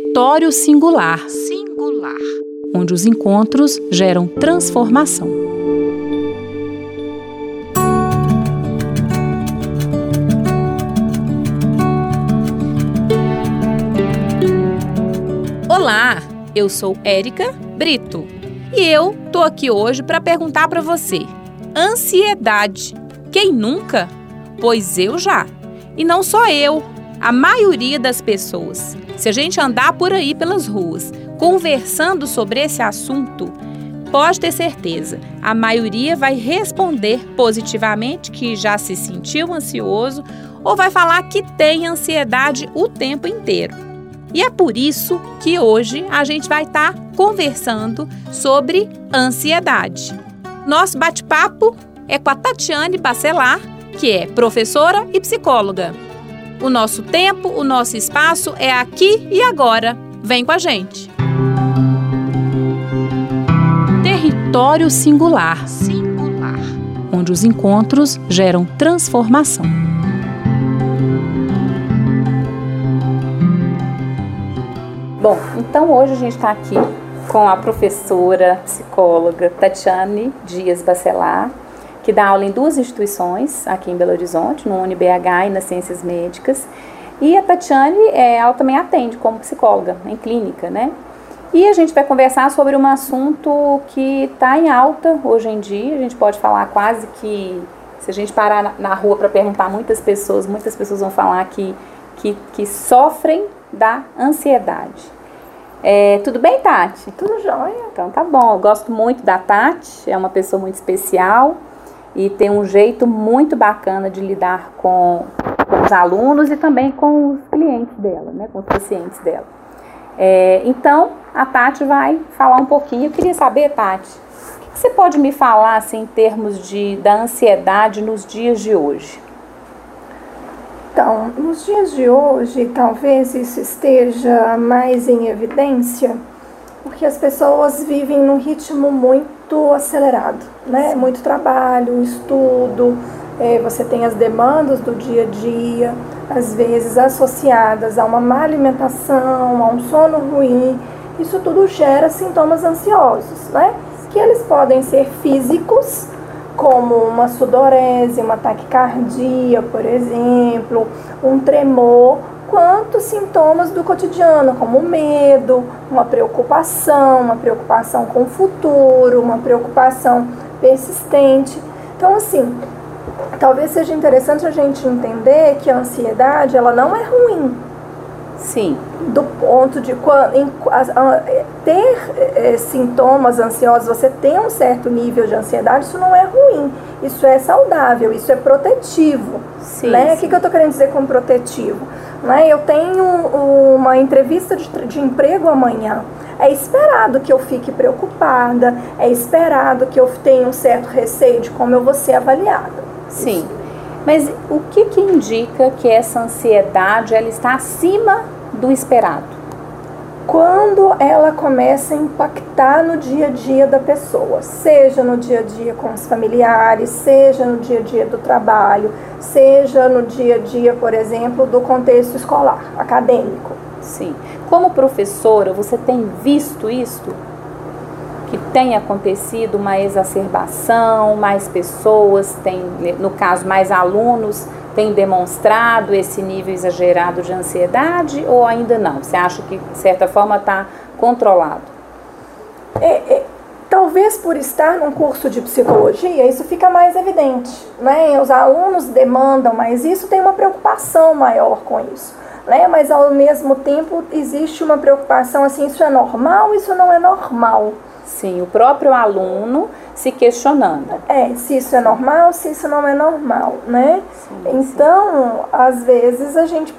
Território Singular Singular. onde os encontros geram transformação. Olá, eu sou Érica Brito e eu tô aqui hoje para perguntar para você: ansiedade, quem nunca? Pois eu já. E não só eu, a maioria das pessoas. Se a gente andar por aí pelas ruas conversando sobre esse assunto, pode ter certeza, a maioria vai responder positivamente que já se sentiu ansioso ou vai falar que tem ansiedade o tempo inteiro. E é por isso que hoje a gente vai estar tá conversando sobre ansiedade. Nosso bate-papo é com a Tatiane Bacelar, que é professora e psicóloga. O nosso tempo, o nosso espaço é aqui e agora. Vem com a gente. Território Singular Singular. onde os encontros geram transformação. Bom, então hoje a gente está aqui com a professora psicóloga Tatiane Dias Bacelar, que dá aula em duas instituições aqui em Belo Horizonte, no UniBH e nas Ciências Médicas. E a Tatiane, é, ela também atende como psicóloga em clínica, né? E a gente vai conversar sobre um assunto que está em alta hoje em dia. A gente pode falar quase que, se a gente parar na, na rua para perguntar muitas pessoas, muitas pessoas vão falar que, que, que sofrem da ansiedade. É, tudo bem, Tati? Tudo jóia. Então tá bom. Eu gosto muito da Tati, é uma pessoa muito especial e tem um jeito muito bacana de lidar com, com os alunos e também com os clientes dela, né, com os pacientes dela. É, então, a Tati vai falar um pouquinho. Eu queria saber, Tati, o que você pode me falar assim, em termos de, da ansiedade nos dias de hoje? Então, nos dias de hoje, talvez isso esteja mais em evidência, porque as pessoas vivem num ritmo muito acelerado, né? Muito trabalho, estudo, é, você tem as demandas do dia a dia, às vezes associadas a uma má alimentação, a um sono ruim. Isso tudo gera sintomas ansiosos, né? Que eles podem ser físicos, como uma sudorese, uma taquicardia, por exemplo, um tremor, quanto sintomas do cotidiano, como medo, uma preocupação, uma preocupação com o futuro, uma preocupação persistente. Então, assim, talvez seja interessante a gente entender que a ansiedade ela não é ruim. Sim. Do ponto de em, ter é, sintomas ansiosos, você ter um certo nível de ansiedade, isso não é ruim. Isso é saudável, isso é protetivo. Sim, né? sim. O que, que eu estou querendo dizer com protetivo? Né? Eu tenho uma entrevista de, de emprego amanhã. É esperado que eu fique preocupada, é esperado que eu tenha um certo receio de como eu vou ser avaliada. Sim. Mas o que, que indica que essa ansiedade ela está acima do esperado? Quando ela começa a impactar no dia a dia da pessoa, seja no dia a dia com os familiares, seja no dia a dia do trabalho, seja no dia a dia, por exemplo, do contexto escolar, acadêmico. Sim. Como professora, você tem visto isso? Que tem acontecido uma exacerbação, mais pessoas têm, no caso, mais alunos têm demonstrado esse nível exagerado de ansiedade ou ainda não? Você acha que, de certa forma, está controlado? É, é, talvez por estar num curso de psicologia, isso fica mais evidente. Né? Os alunos demandam mais isso, tem uma preocupação maior com isso. Né? Mas ao mesmo tempo existe uma preocupação assim, isso é normal, isso não é normal. Sim, o próprio aluno se questionando. É, se isso é normal, se isso não é normal, né? Sim, então, às vezes a gente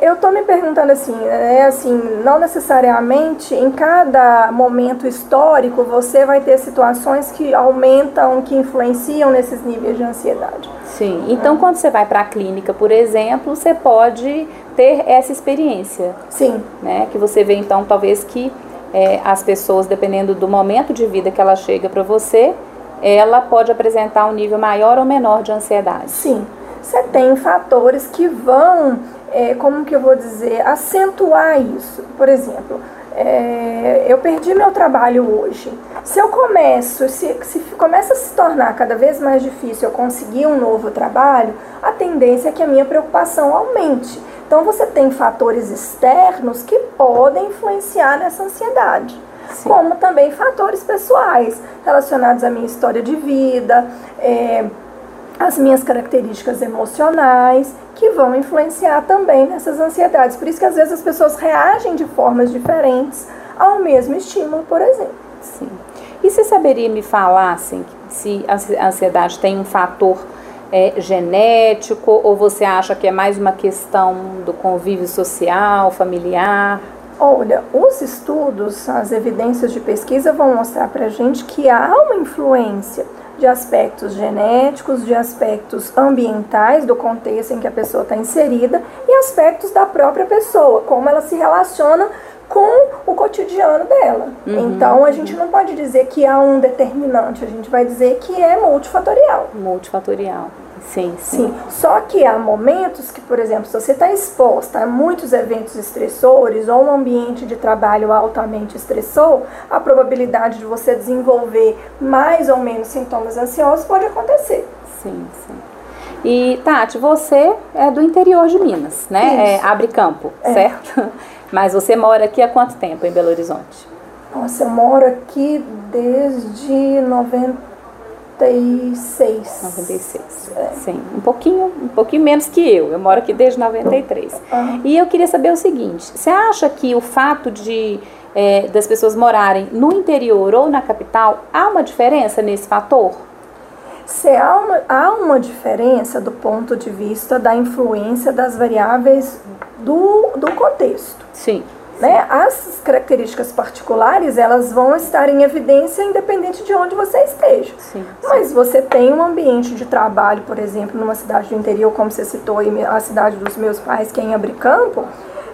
eu estou me perguntando assim, é assim, não necessariamente em cada momento histórico você vai ter situações que aumentam, que influenciam nesses níveis de ansiedade. Sim, então quando você vai para a clínica, por exemplo, você pode ter essa experiência. Sim. Né? Que você vê então talvez que é, as pessoas, dependendo do momento de vida que ela chega para você, ela pode apresentar um nível maior ou menor de ansiedade. Sim. Você tem fatores que vão é, como que eu vou dizer, acentuar isso. Por exemplo, é, eu perdi meu trabalho hoje. Se eu começo, se, se começa a se tornar cada vez mais difícil eu conseguir um novo trabalho, a tendência é que a minha preocupação aumente. Então você tem fatores externos que podem influenciar nessa ansiedade. Sim. Como também fatores pessoais relacionados à minha história de vida, é, as minhas características emocionais que vão influenciar também nessas ansiedades. Por isso que às vezes as pessoas reagem de formas diferentes ao mesmo estímulo, por exemplo. Sim. E você saberia me falar assim, se a ansiedade tem um fator é, genético ou você acha que é mais uma questão do convívio social, familiar? Olha, os estudos, as evidências de pesquisa vão mostrar para gente que há uma influência de aspectos genéticos, de aspectos ambientais, do contexto em que a pessoa está inserida, e aspectos da própria pessoa, como ela se relaciona com o cotidiano dela. Uhum, então a gente não pode dizer que há um determinante, a gente vai dizer que é multifatorial. Multifatorial. Sim, sim. sim. Só que há momentos que, por exemplo, se você está exposta a muitos eventos estressores ou um ambiente de trabalho altamente estressor, a probabilidade de você desenvolver mais ou menos sintomas ansiosos pode acontecer. Sim, sim. E, Tati, você é do interior de Minas, né? É, abre campo, é. certo? Mas você mora aqui há quanto tempo em Belo Horizonte? Nossa, eu moro aqui desde 90 96. 96. É. Sim, um pouquinho, um pouquinho menos que eu. Eu moro aqui desde 93. Uhum. E eu queria saber o seguinte: você acha que o fato de é, das pessoas morarem no interior ou na capital há uma diferença nesse fator? Se há uma, há uma diferença do ponto de vista da influência das variáveis do, do contexto. Sim. Né? As características particulares, elas vão estar em evidência independente de onde você esteja. Sim, sim. Mas você tem um ambiente de trabalho, por exemplo, numa cidade do interior, como você citou, a cidade dos meus pais, que é em Abricampo,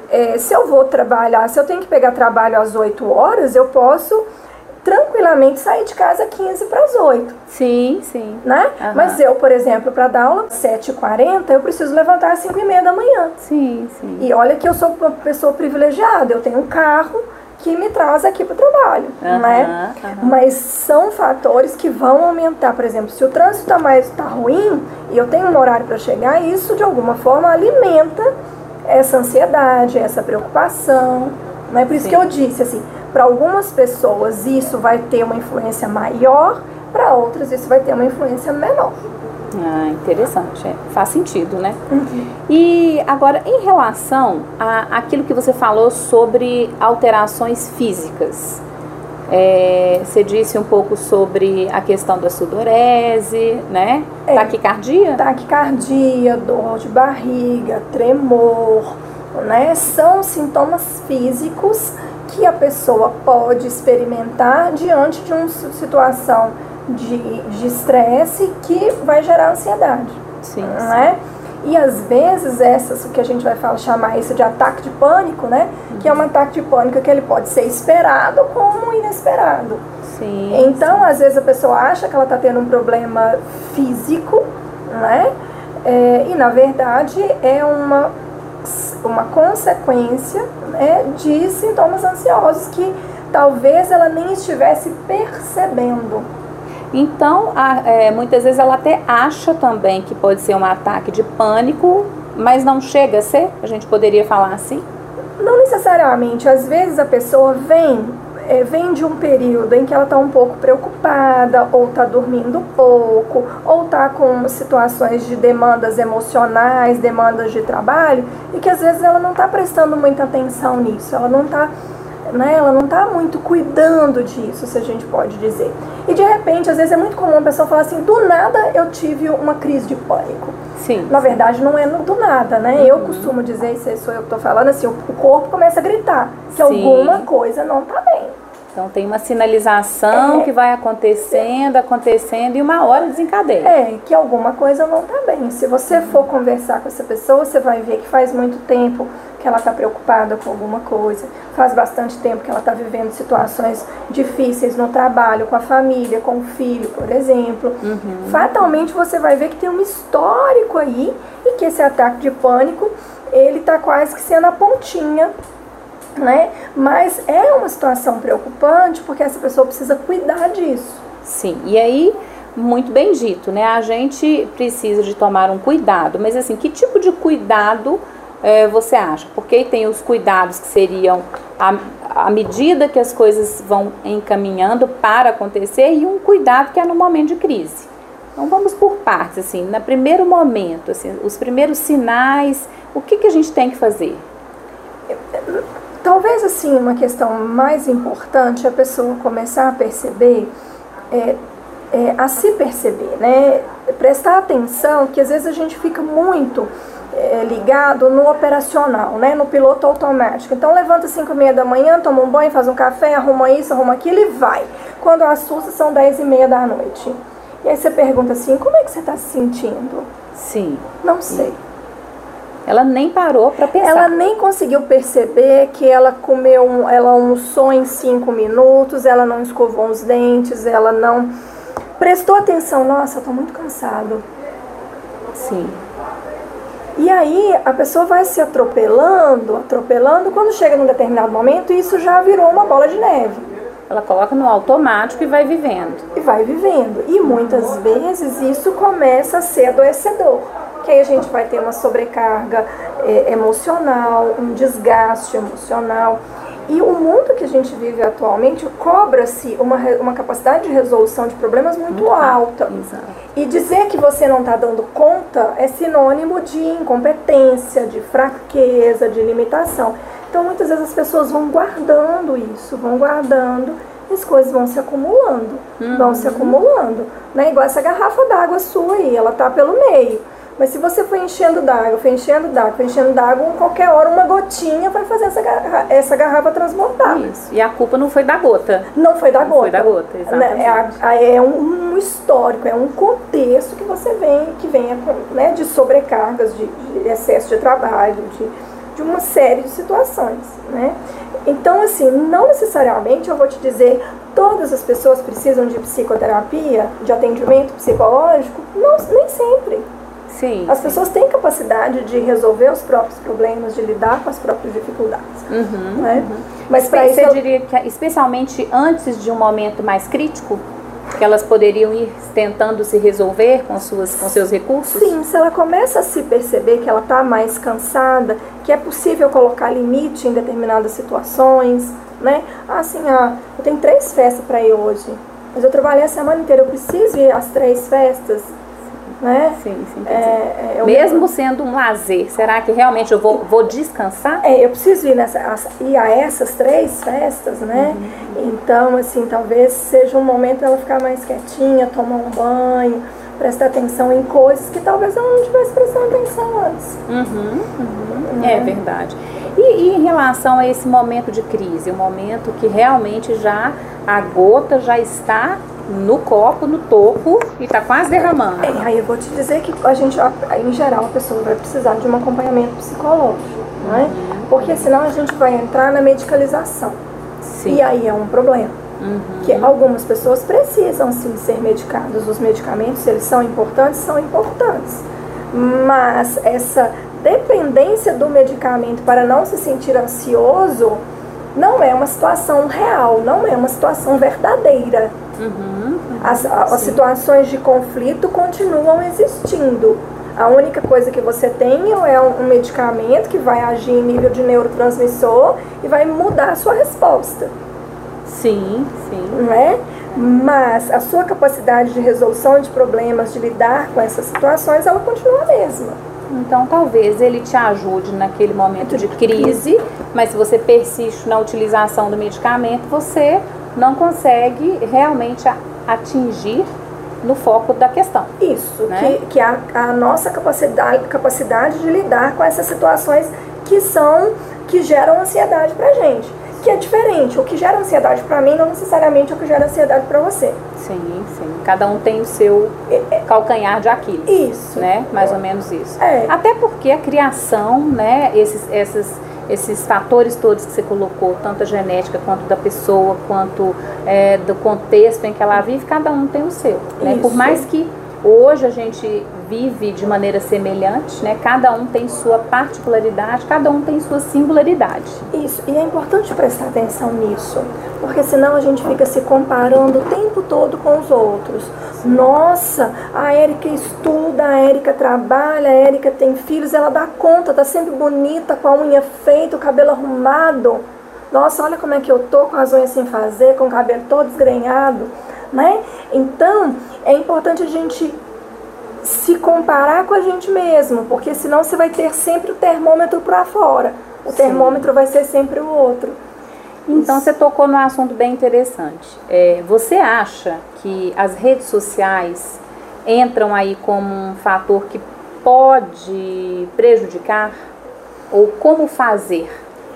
é, se eu vou trabalhar, se eu tenho que pegar trabalho às 8 horas, eu posso tranquilamente sair de casa 15 para as 8. Sim, sim. Né? Uhum. Mas eu, por exemplo, para dar aula 7h40, eu preciso levantar às 5h30 da manhã. Sim, sim. E olha que eu sou uma pessoa privilegiada, eu tenho um carro que me traz aqui para o trabalho, uhum, né? Uhum. Mas são fatores que vão aumentar, por exemplo, se o trânsito está mais tá ruim e eu tenho um horário para chegar, isso de alguma forma alimenta essa ansiedade, essa preocupação, né? Por isso Sim. que eu disse assim, para algumas pessoas isso vai ter uma influência maior, para outras isso vai ter uma influência menor. Ah, interessante, é. faz sentido, né? Uhum. E agora, em relação a aquilo que você falou sobre alterações físicas, é, você disse um pouco sobre a questão da sudorese, né? É, taquicardia? Taquicardia, dor de barriga, tremor, né? São sintomas físicos que a pessoa pode experimentar diante de uma situação de estresse que vai gerar ansiedade. Sim, né? E às vezes essas, o que a gente vai falar, chamar isso de ataque de pânico, né? Uhum. Que é um ataque de pânico que ele pode ser esperado como inesperado. Sim, então, sim. às vezes a pessoa acha que ela está tendo um problema físico, né? É, e na verdade é uma uma consequência né, de sintomas ansiosos que talvez ela nem estivesse percebendo. Então, a, é, muitas vezes ela até acha também que pode ser um ataque de pânico, mas não chega a ser? A gente poderia falar assim? Não necessariamente. Às vezes a pessoa vem é, vem de um período em que ela está um pouco preocupada, ou está dormindo pouco, ou está com situações de demandas emocionais, demandas de trabalho, e que às vezes ela não está prestando muita atenção nisso, ela não está né, ela não está muito cuidando disso, se a gente pode dizer. E de repente, às vezes é muito comum a pessoa falar assim, do nada eu tive uma crise de pânico. Sim. Na verdade, não é do nada, né? Uhum. Eu costumo dizer, isso sou eu que estou falando, assim, o corpo começa a gritar que Sim. alguma coisa não está bem. Então tem uma sinalização é, que vai acontecendo, acontecendo e uma hora desencadeia. É, que alguma coisa não está bem. Se você for conversar com essa pessoa, você vai ver que faz muito tempo que ela está preocupada com alguma coisa, faz bastante tempo que ela está vivendo situações difíceis no trabalho, com a família, com o filho, por exemplo. Uhum. Fatalmente você vai ver que tem um histórico aí e que esse ataque de pânico ele está quase que sendo a pontinha né? Mas é uma situação preocupante porque essa pessoa precisa cuidar disso. Sim, e aí, muito bem dito, né? A gente precisa de tomar um cuidado, mas assim, que tipo de cuidado é, você acha? Porque tem os cuidados que seriam à medida que as coisas vão encaminhando para acontecer e um cuidado que é no momento de crise. Então vamos por partes, assim, no primeiro momento, assim, os primeiros sinais, o que, que a gente tem que fazer? Talvez assim uma questão mais importante é a pessoa começar a perceber, é, é, a se perceber, né? Prestar atenção que às vezes a gente fica muito é, ligado no operacional, né? No piloto automático. Então levanta 5 e meia da manhã, toma um banho, faz um café, arruma isso, arruma aquilo e vai. Quando assusta são 10 e meia da noite. E aí você pergunta assim, como é que você está se sentindo? Sim. Não sei. Ela nem parou para pensar. Ela nem conseguiu perceber que ela comeu, um, ela almoçou em cinco minutos, ela não escovou os dentes, ela não prestou atenção. Nossa, eu tô muito cansado. Sim. E aí a pessoa vai se atropelando, atropelando, quando chega num determinado momento, isso já virou uma bola de neve. Ela coloca no automático e vai vivendo. E vai vivendo. E muitas vezes isso começa a ser adoecedor que aí a gente vai ter uma sobrecarga é, emocional, um desgaste emocional. E o mundo que a gente vive atualmente cobra-se uma, uma capacidade de resolução de problemas muito, muito alta. Exato. E dizer que você não está dando conta é sinônimo de incompetência, de fraqueza, de limitação. Então muitas vezes as pessoas vão guardando isso, vão guardando e as coisas vão se acumulando, uhum. vão se acumulando. Né? Igual essa garrafa d'água sua aí, ela está pelo meio mas se você for enchendo d'água, for enchendo d'água, for enchendo d'água, em qualquer hora uma gotinha vai fazer essa garrafa, essa garrafa transbordar. Isso. E a culpa não foi da gota. Não foi da não gota. Foi da gota, exatamente. É, é um, um, histórico, é um contexto que você vem, que vem né, de sobrecargas, de, de excesso de trabalho, de, de uma série de situações, né? Então, assim, não necessariamente eu vou te dizer todas as pessoas precisam de psicoterapia, de atendimento psicológico, não, nem sempre. Sim. As pessoas têm capacidade de resolver os próprios problemas, de lidar com as próprias dificuldades. Uhum, né? uhum. Mas para isso. Você diria que, especialmente antes de um momento mais crítico, que elas poderiam ir tentando se resolver com, suas, com seus recursos? Sim, se ela começa a se perceber que ela está mais cansada, que é possível colocar limite em determinadas situações, né? Ah, assim, ah, eu tenho três festas para ir hoje, mas eu trabalhei a semana inteira, eu preciso ir às três festas né? Sim, sim. É, é, Mesmo sendo um lazer, será que realmente eu vou, vou descansar? É, eu preciso ir, nessa, ir a essas três festas, né? Uhum. Então, assim, talvez seja um momento ela ficar mais quietinha, tomar um banho, prestar atenção em coisas que talvez ela não estivesse prestando atenção antes. Uhum, uhum. É verdade. E, e, em relação a esse momento de crise, o um momento que realmente já a gota já está no copo, no topo e está quase derramando. É, aí eu vou te dizer que a gente, em geral, a pessoa vai precisar de um acompanhamento psicológico, né? Porque senão a gente vai entrar na medicalização. Sim. E aí é um problema. Uhum. Que algumas pessoas precisam sim ser medicadas. Os medicamentos, se eles são importantes, são importantes. Mas essa dependência do medicamento para não se sentir ansioso não é uma situação real, não é uma situação verdadeira. Uhum, as, as situações de conflito continuam existindo. A única coisa que você tem é um, um medicamento que vai agir em nível de neurotransmissor e vai mudar a sua resposta. Sim, sim. Não é? Mas a sua capacidade de resolução de problemas, de lidar com essas situações, ela continua a mesma. Então, talvez ele te ajude naquele momento de crise, mas se você persiste na utilização do medicamento, você não consegue realmente atingir no foco da questão. Isso, né? que, que a, a nossa capacidade, capacidade de lidar com essas situações que são, que geram ansiedade pra gente. Que é diferente. O que gera ansiedade para mim não necessariamente é o que gera ansiedade para você. Sim, sim. Cada um tem o seu é, é. calcanhar de Aquiles. Isso. Né? Mais ou menos isso. É. Até porque a criação, né, esses, essas esses fatores todos que você colocou, tanto a genética quanto da pessoa, quanto é, do contexto em que ela vive, cada um tem o seu. Né? Por mais que hoje a gente vive de maneira semelhante, né? Cada um tem sua particularidade, cada um tem sua singularidade. Isso, e é importante prestar atenção nisso, porque senão a gente fica se comparando o tempo todo com os outros. Nossa, a Érica estuda, a Érica trabalha, a Érica tem filhos, ela dá conta, tá sempre bonita, com a unha feita, o cabelo arrumado. Nossa, olha como é que eu tô com as unhas sem fazer, com o cabelo todo desgrenhado, né? Então, é importante a gente se comparar com a gente mesmo, porque senão você vai ter sempre o termômetro para fora. O Sim. termômetro vai ser sempre o outro. Então você tocou num assunto bem interessante. É, você acha que as redes sociais entram aí como um fator que pode prejudicar? Ou como fazer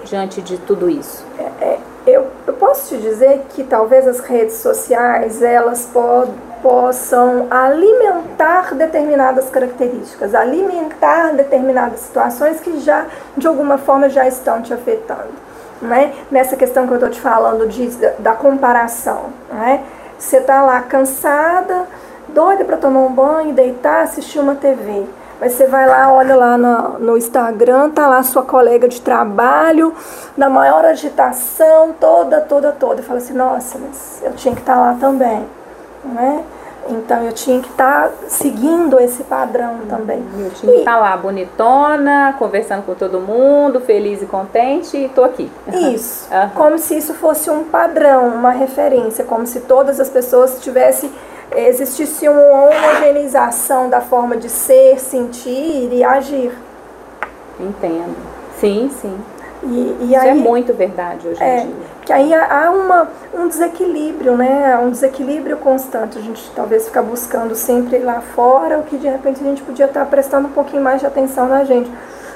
diante de tudo isso? É, é, eu, eu posso te dizer que talvez as redes sociais elas podem possam alimentar determinadas características, alimentar determinadas situações que já, de alguma forma, já estão te afetando. Né? Nessa questão que eu estou te falando de, da comparação. Né? Você está lá cansada, doida para tomar um banho, deitar, assistir uma TV. Mas você vai lá, olha lá no, no Instagram, tá lá sua colega de trabalho, na maior agitação, toda, toda, toda. E fala assim, nossa, mas eu tinha que estar tá lá também né? Então eu tinha que estar tá seguindo esse padrão também. Eu tinha que estar tá lá bonitona, conversando com todo mundo, feliz e contente, e tô aqui. Isso. Uhum. Como se isso fosse um padrão, uma referência, como se todas as pessoas tivessem existisse uma homogeneização da forma de ser, sentir e agir. Entendo. Sim, sim. E, e Isso é aí, é muito verdade hoje é, em dia. Que aí há uma, um desequilíbrio, né? Um desequilíbrio constante. A gente talvez fica buscando sempre lá fora o que de repente a gente podia estar prestando um pouquinho mais de atenção na gente.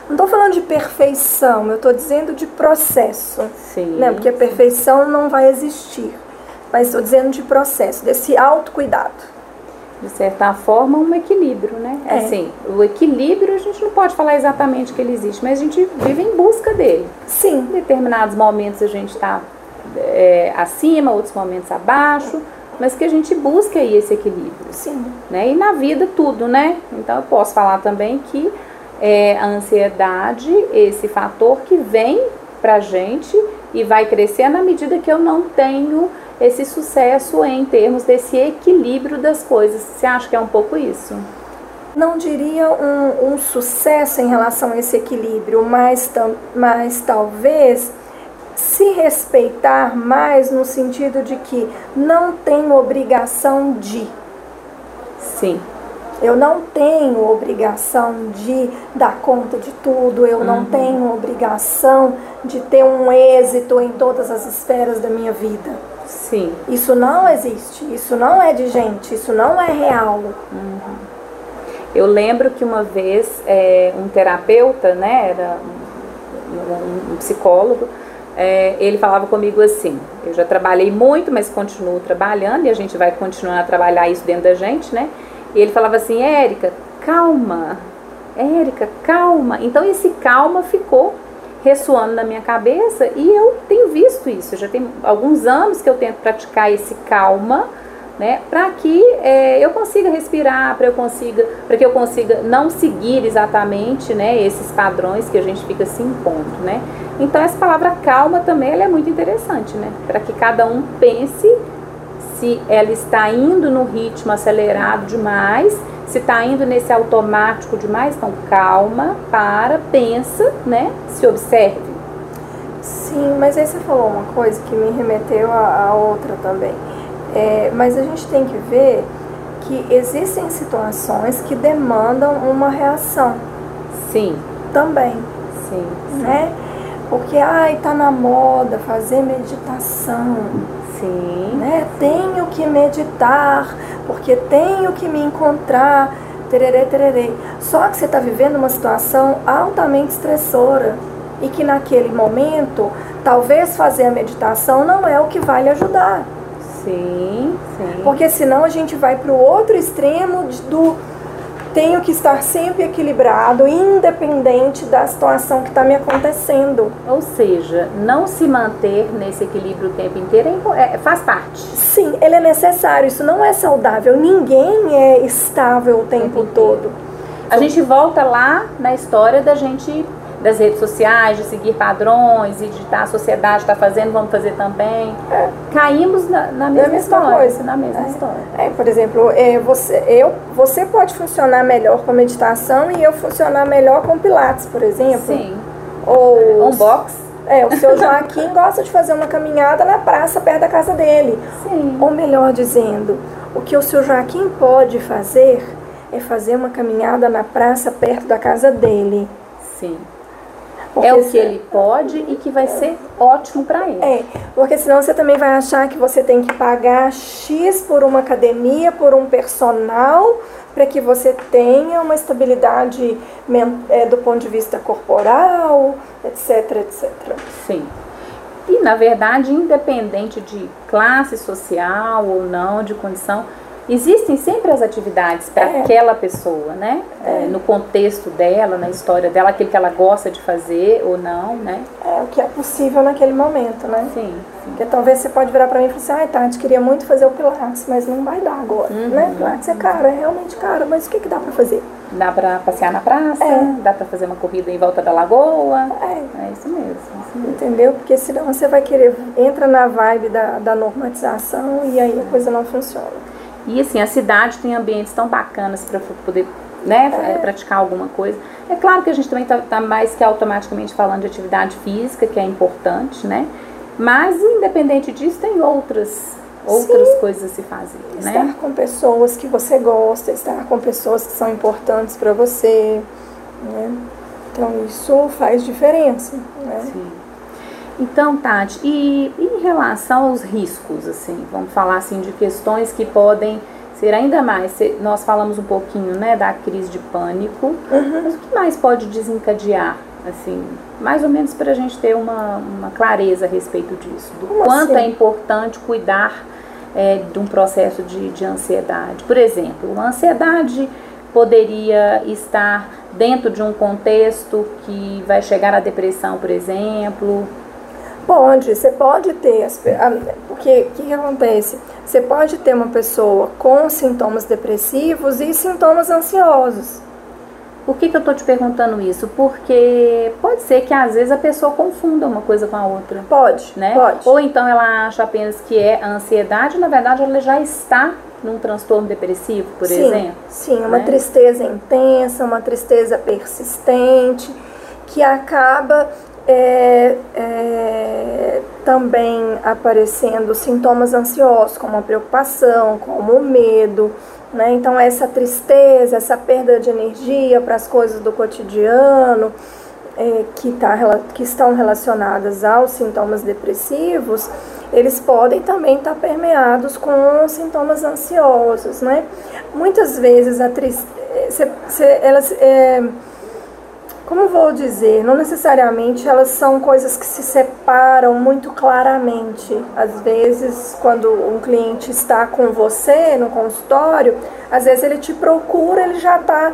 Não estou falando de perfeição, eu estou dizendo de processo. Sim. Né? Porque a perfeição não vai existir. Mas estou dizendo de processo, desse autocuidado de certa forma, um equilíbrio, né? É. Assim, o equilíbrio a gente não pode falar exatamente que ele existe, mas a gente vive em busca dele. Sim. Em determinados momentos a gente está é, acima, outros momentos abaixo, mas que a gente busca aí esse equilíbrio. Sim. Né? E na vida tudo, né? Então eu posso falar também que é, a ansiedade, esse fator que vem pra gente e vai crescer na medida que eu não tenho esse sucesso em termos desse equilíbrio das coisas. Você acha que é um pouco isso? Não diria um, um sucesso em relação a esse equilíbrio, mas, mas talvez se respeitar mais no sentido de que não tenho obrigação de. Sim. Eu não tenho obrigação de dar conta de tudo, eu uhum. não tenho obrigação de ter um êxito em todas as esferas da minha vida. Sim. Isso não existe, isso não é de gente, isso não é real. Uhum. Eu lembro que uma vez é, um terapeuta, né, era um, um psicólogo, é, ele falava comigo assim: eu já trabalhei muito, mas continuo trabalhando e a gente vai continuar a trabalhar isso dentro da gente, né? E ele falava assim: Érica, calma, Érica, calma. Então esse calma ficou ressoando na minha cabeça e eu tenho visto isso. Já tem alguns anos que eu tento praticar esse calma, né, para que é, eu consiga respirar, para eu consiga, para que eu consiga não seguir exatamente, né, esses padrões que a gente fica se impondo, né. Então essa palavra calma também ela é muito interessante, né, para que cada um pense se ela está indo no ritmo acelerado demais se está indo nesse automático demais, então calma, para, pensa, né? Se observe. Sim, mas aí você falou uma coisa que me remeteu a, a outra também. É, mas a gente tem que ver que existem situações que demandam uma reação. Sim. Também. Sim. Né? Porque, ai, tá na moda fazer meditação. Sim. Né? Tenho que meditar, porque tenho que me encontrar. Tererê, tererê. Só que você está vivendo uma situação altamente estressora e que naquele momento, talvez fazer a meditação não é o que vai lhe ajudar. Sim, sim. Porque senão a gente vai para o outro extremo do tenho que estar sempre equilibrado, independente da situação que está me acontecendo. Ou seja, não se manter nesse equilíbrio o tempo inteiro é, faz parte. Sim, ele é necessário. Isso não é saudável. Ninguém é estável o tempo, o tempo todo. A gente volta lá na história da gente das redes sociais, de seguir padrões e de tá, a sociedade está fazendo, vamos fazer também. É. Caímos na, na mesma, mesma história, coisa. Na mesma é. história. É, por exemplo, é, você, eu, você pode funcionar melhor com meditação e eu funcionar melhor com pilates, por exemplo. Sim. Ou um box. É, o seu Joaquim gosta de fazer uma caminhada na praça perto da casa dele. Sim. Ou melhor dizendo, o que o seu Joaquim pode fazer é fazer uma caminhada na praça perto da casa dele. Sim. Porque é o que ele pode e que vai ser ótimo para ele. É, porque senão você também vai achar que você tem que pagar X por uma academia, por um personal, para que você tenha uma estabilidade é, do ponto de vista corporal, etc, etc. Sim. E, na verdade, independente de classe social ou não, de condição, existem sempre as atividades para é. aquela pessoa, né? É. É, no contexto dela, na história dela, aquilo que ela gosta de fazer ou não, né? É o que é possível naquele momento, né? Sim. sim. Porque talvez você pode virar para mim e falar assim, ai, Tati, queria muito fazer o Pilates, mas não vai dar agora, uhum. né? Pilates é caro, é realmente caro, mas o que, que dá para fazer? Dá para passear na praça, é. dá para fazer uma corrida em volta da lagoa. É, é isso, mesmo, isso mesmo. Entendeu? Porque senão você vai querer, entra na vibe da, da normatização e aí a coisa não funciona. E assim, a cidade tem ambientes tão bacanas para poder né, é. praticar alguma coisa. É claro que a gente também está tá mais que automaticamente falando de atividade física, que é importante, né? Mas independente disso, tem outras outras Sim. coisas a se fazer, estar né? Estar com pessoas que você gosta, estar com pessoas que são importantes para você, né? Então isso faz diferença, né? Sim. Então, Tati, e em relação aos riscos, assim, vamos falar assim de questões que podem ser ainda mais, nós falamos um pouquinho, né, da crise de pânico, uhum. mas o que mais pode desencadear, assim, mais ou menos para a gente ter uma, uma clareza a respeito disso, do Como quanto assim? é importante cuidar é, de um processo de, de ansiedade. Por exemplo, a ansiedade poderia estar dentro de um contexto que vai chegar à depressão, por exemplo, Pode, você pode ter, porque o que, que acontece? Você pode ter uma pessoa com sintomas depressivos e sintomas ansiosos. Por que, que eu estou te perguntando isso? Porque pode ser que às vezes a pessoa confunda uma coisa com a outra. Pode, né? Pode. Ou então ela acha apenas que é a ansiedade, na verdade ela já está num transtorno depressivo, por sim, exemplo. Sim, uma né? tristeza intensa, uma tristeza persistente, que acaba é, é, também aparecendo sintomas ansiosos, como a preocupação, como o medo. Né? Então, essa tristeza, essa perda de energia para as coisas do cotidiano, é, que, tá, que estão relacionadas aos sintomas depressivos, eles podem também estar tá permeados com sintomas ansiosos. Né? Muitas vezes a tristeza, elas. É, como vou dizer, não necessariamente elas são coisas que se separam muito claramente. Às vezes, quando um cliente está com você no consultório, às vezes ele te procura, ele já está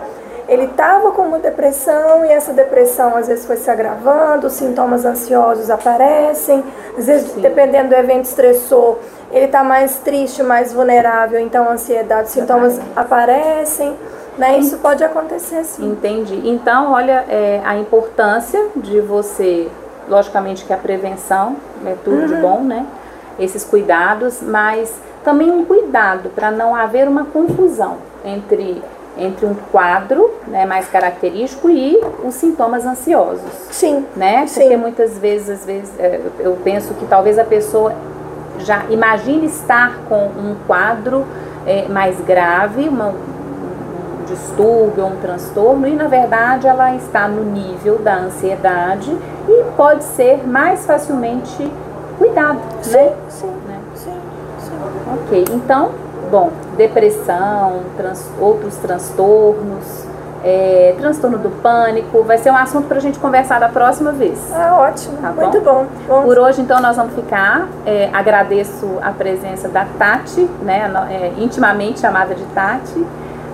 ele estava com uma depressão e essa depressão às vezes foi se agravando, os sintomas ansiosos aparecem, às vezes Sim. dependendo do evento estressor, ele está mais triste, mais vulnerável, então a ansiedade, sintomas aparecem. Né? Isso pode acontecer sim. Entendi. Então, olha é, a importância de você, logicamente que a prevenção é tudo uhum. de bom, né? Esses cuidados, mas também um cuidado para não haver uma confusão entre entre um quadro né, mais característico e os sintomas ansiosos. Sim. Né? Porque sim. muitas vezes, às vezes, é, eu penso que talvez a pessoa já imagine estar com um quadro é, mais grave, uma, distúrbio ou um transtorno e na verdade ela está no nível da ansiedade e pode ser mais facilmente cuidado, sim, né? Sim, né? sim, sim. Ok, então, bom, depressão, trans, outros transtornos, é, transtorno do pânico, vai ser um assunto para a gente conversar da próxima vez. Ah, ótimo, tá muito bom? bom? Por hoje, então, nós vamos ficar. É, agradeço a presença da Tati, né, é, intimamente chamada de Tati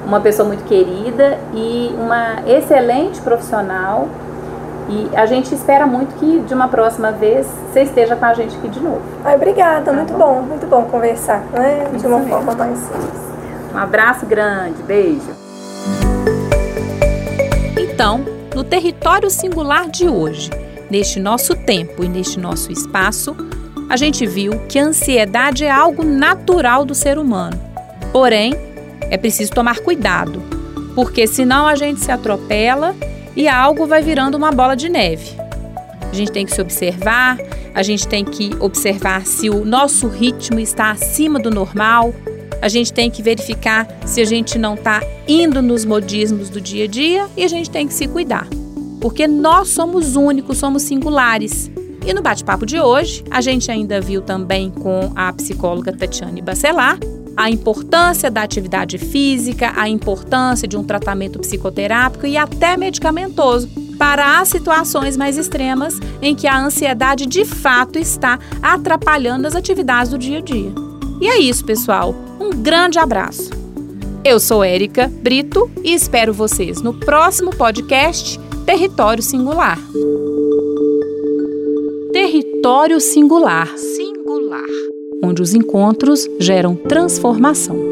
uma pessoa muito querida e uma excelente profissional. E a gente espera muito que de uma próxima vez você esteja com a gente aqui de novo. Ai, obrigada, tá muito bom? bom, muito bom conversar, né? De uma forma mais simples. Um abraço grande, beijo. Então, no território singular de hoje, neste nosso tempo e neste nosso espaço, a gente viu que a ansiedade é algo natural do ser humano. Porém, é preciso tomar cuidado, porque senão a gente se atropela e algo vai virando uma bola de neve. A gente tem que se observar, a gente tem que observar se o nosso ritmo está acima do normal, a gente tem que verificar se a gente não está indo nos modismos do dia a dia e a gente tem que se cuidar. Porque nós somos únicos, somos singulares. E no bate-papo de hoje, a gente ainda viu também com a psicóloga Tatiane Bacelar a importância da atividade física, a importância de um tratamento psicoterápico e até medicamentoso para as situações mais extremas em que a ansiedade de fato está atrapalhando as atividades do dia a dia. E é isso, pessoal. Um grande abraço. Eu sou Érica Brito e espero vocês no próximo podcast Território Singular. Território Singular. Singular onde os encontros geram transformação.